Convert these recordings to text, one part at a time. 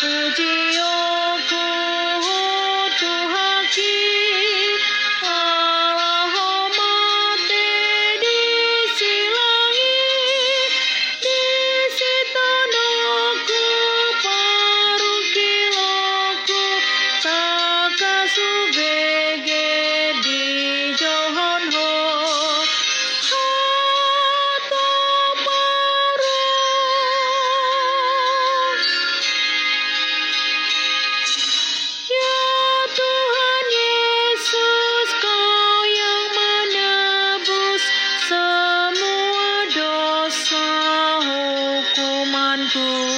तुझे ओ को तो हकी go.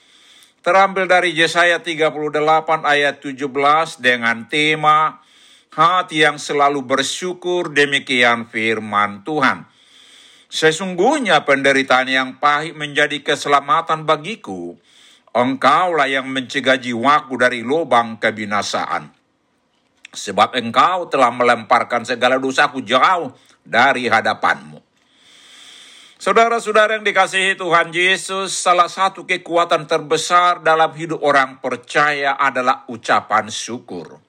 terambil dari Yesaya 38 ayat 17 dengan tema hati yang selalu bersyukur demikian firman Tuhan. Sesungguhnya penderitaan yang pahit menjadi keselamatan bagiku. Engkaulah yang mencegah jiwaku dari lubang kebinasaan. Sebab engkau telah melemparkan segala dosaku jauh dari hadapanmu. Saudara-saudara yang dikasihi Tuhan Yesus, salah satu kekuatan terbesar dalam hidup orang percaya adalah ucapan syukur.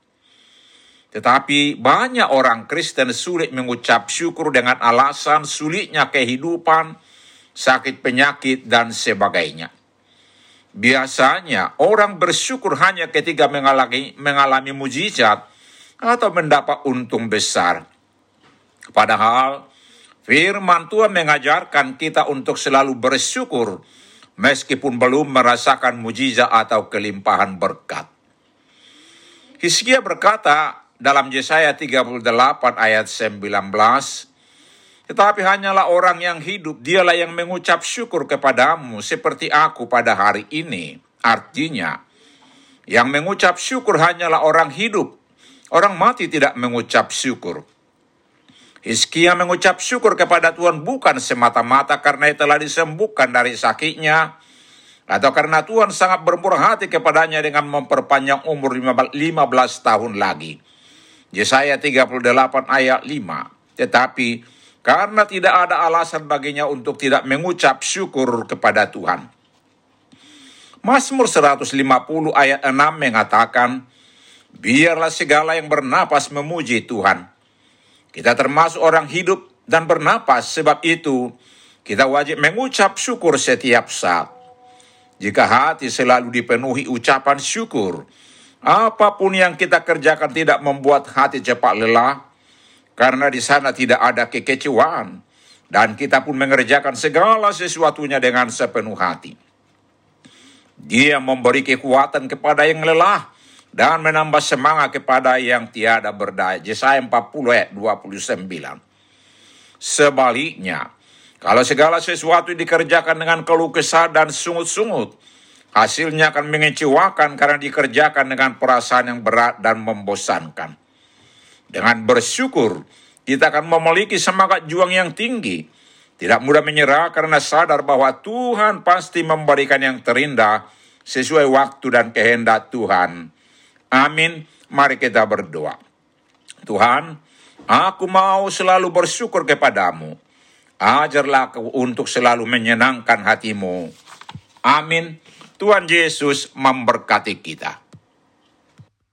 Tetapi banyak orang Kristen sulit mengucap syukur dengan alasan sulitnya kehidupan, sakit penyakit, dan sebagainya. Biasanya orang bersyukur hanya ketika mengalami, mengalami mujizat atau mendapat untung besar. Padahal firman Tuhan mengajarkan kita untuk selalu bersyukur meskipun belum merasakan mujizat atau kelimpahan berkat. Hizkia berkata, dalam Yesaya 38 ayat 19, tetapi hanyalah orang yang hidup, dialah yang mengucap syukur kepadamu seperti aku pada hari ini. Artinya, yang mengucap syukur hanyalah orang hidup. Orang mati tidak mengucap syukur. Hizkia mengucap syukur kepada Tuhan bukan semata-mata karena ia telah disembuhkan dari sakitnya, atau karena Tuhan sangat bermurah hati kepadanya dengan memperpanjang umur 15 tahun lagi. Yesaya 38 ayat 5. Tetapi karena tidak ada alasan baginya untuk tidak mengucap syukur kepada Tuhan. Mazmur 150 ayat 6 mengatakan, Biarlah segala yang bernapas memuji Tuhan. Kita termasuk orang hidup dan bernapas, sebab itu kita wajib mengucap syukur setiap saat. Jika hati selalu dipenuhi ucapan syukur, Apa pun yang kita kerjakan tidak membuat hati cepat lelah, karena di sana tidak ada kekecewaan, dan kita pun mengerjakan segala sesuatunya dengan sepenuh hati. Dia memberi kekuatan kepada yang lelah, dan menambah semangat kepada yang tiada berdaya. Yesaya 40 ayat 29. Sebaliknya, kalau segala sesuatu dikerjakan dengan keluh kesah dan sungut-sungut, Hasilnya akan mengecewakan karena dikerjakan dengan perasaan yang berat dan membosankan. Dengan bersyukur, kita akan memiliki semangat juang yang tinggi. Tidak mudah menyerah karena sadar bahwa Tuhan pasti memberikan yang terindah sesuai waktu dan kehendak Tuhan. Amin. Mari kita berdoa. Tuhan, aku mau selalu bersyukur kepadamu. Ajarlah aku untuk selalu menyenangkan hatimu. Amin. Tuhan Yesus memberkati kita.